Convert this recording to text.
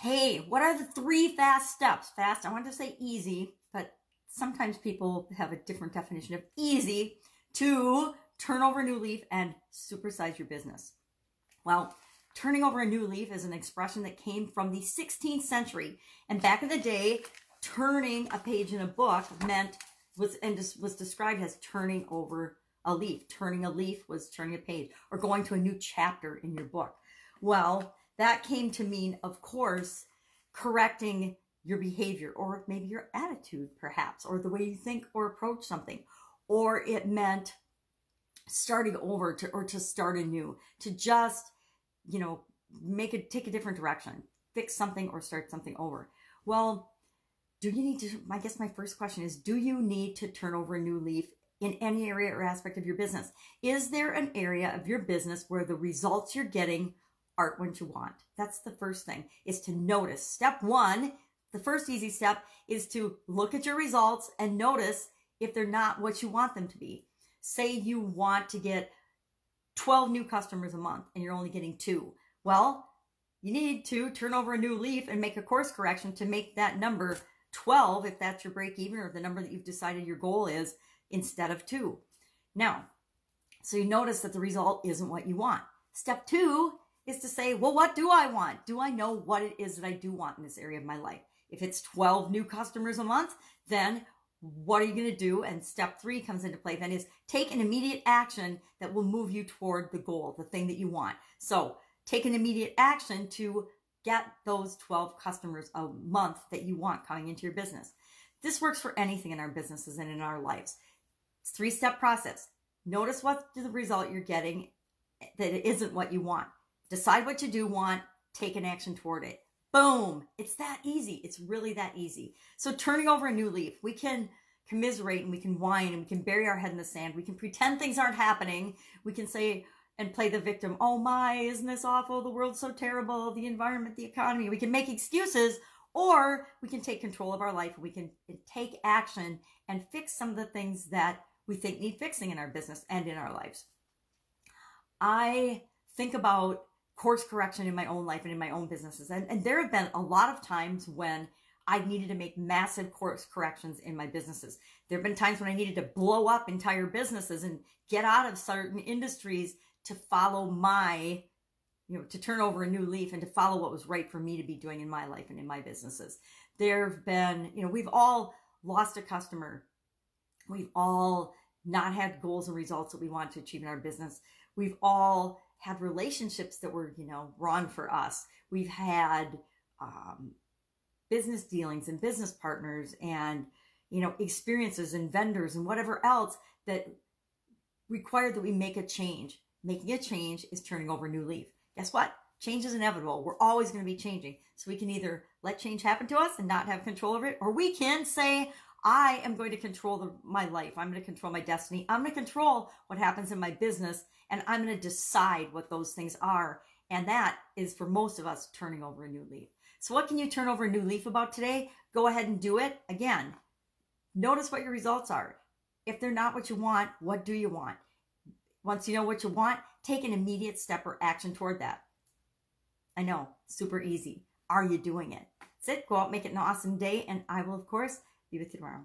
hey, what are the three fast steps? Fast, I want to say easy, but sometimes people have a different definition of easy to turn over a new leaf and supersize your business. Well, turning over a new leaf is an expression that came from the 16th century. And back in the day, turning a page in a book meant was and was described as turning over a leaf. Turning a leaf was turning a page or going to a new chapter in your book. Well, that came to mean, of course, correcting your behavior or maybe your attitude, perhaps, or the way you think or approach something. Or it meant starting over to, or to start anew, to just, you know, make it, take a different direction, fix something or start something over. Well, do you need to, I guess my first question is, do you need to turn over a new leaf in any area or aspect of your business? Is there an area of your business where the results you're getting aren't what you want. That's the first thing is to notice. Step one, the first easy step is to look at your results and notice if they're not what you want them to be. Say you want to get 12 new customers a month and you're only getting two. Well, you need to turn over a new leaf and make a course correction to make that number 12 if that's your break even or the number that you've decided your goal is instead of two. Now, so you notice that the result isn't what you want. Step two is to say, well, what do I want? Do I know what it is that I do want in this area of my life? If it's 12 new customers a month, then what are you going to do? And step three comes into play then is take an immediate action that will move you toward the goal, the thing that you want. So take an immediate action to get those 12 customers a month that you want coming into your business. This works for anything in our businesses and in our lives. It's three step process. Notice what the result you're getting that it isn't what you want. Decide what you do want, take an action toward it. Boom. It's that easy. It's really that easy. So turning over a new leaf, we can commiserate and we can whine and we can bury our head in the sand. We can pretend things aren't happening. We can say and play the victim. Oh my, isn't this awful? The world's so terrible. The environment, the economy. We can make excuses or we can take control of our life. We can take action and fix some of the things that we think need fixing in our business and in our lives. I think about course correction in my own life and in my own businesses. And, and there have been a lot of times when I've needed to make massive course corrections in my businesses. There have been times when I needed to blow up entire businesses and get out of certain industries to follow my, you know, to turn over a new leaf and to follow what was right for me to be doing in my life and in my businesses. There have been, you know, we've all lost a customer. We've all not had goals and results that we want to achieve in our business. We've all had relationships that were, you know, wrong for us. We've had um, business dealings and business partners and, you know, experiences and vendors and whatever else that required that we make a change. Making a change is turning over a new leaf. Guess what? Change is inevitable. We're always going to be changing. So we can either let change happen to us and not have control over it, or we can say, I am going to control the, my life. I'm going to control my destiny. I'm going to control what happens in my business and I'm going to decide what those things are. And that is for most of us turning over a new leaf. So what can you turn over a new leaf about today? Go ahead and do it. Again, notice what your results are. If they're not what you want, what do you want? Once you know what you want, take an immediate step or action toward that. I know, super easy. Are you doing it? That's it. Go out, make it an awesome day, and I will, of course, be with you tomorrow.